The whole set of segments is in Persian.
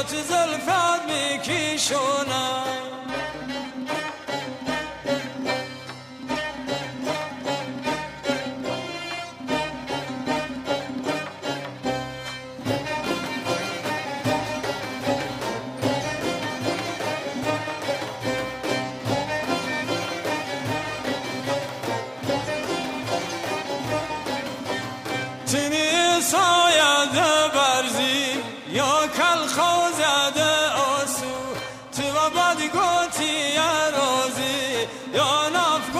حجت زلفت میکشونم song یا نفت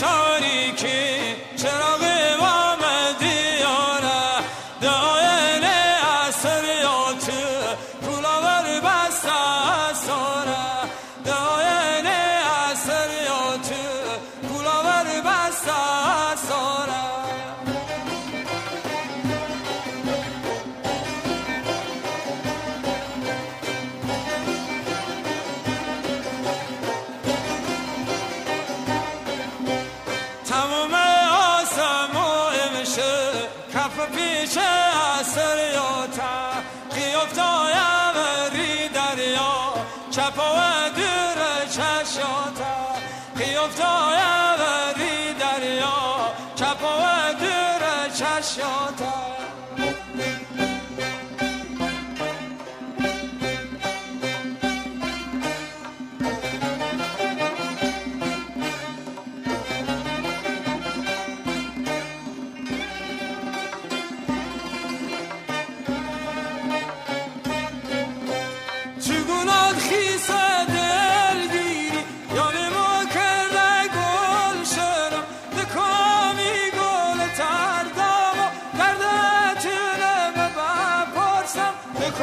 تاریکی زخم پیش سر یا تقی افتایم امری دریا چپا و دور چشاتا قی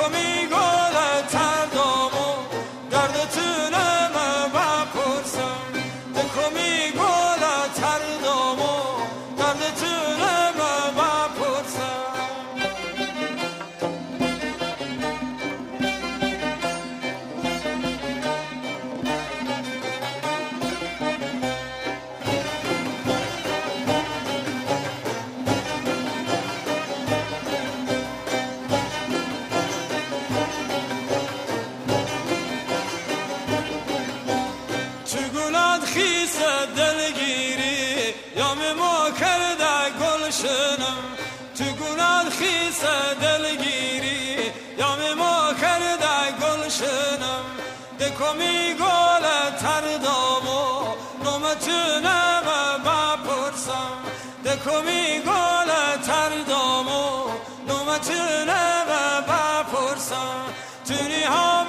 conmigo. می گل تردام و نمتونم بپرسم. دکو می گل تردام و نمتونم بپرسم. تونی هم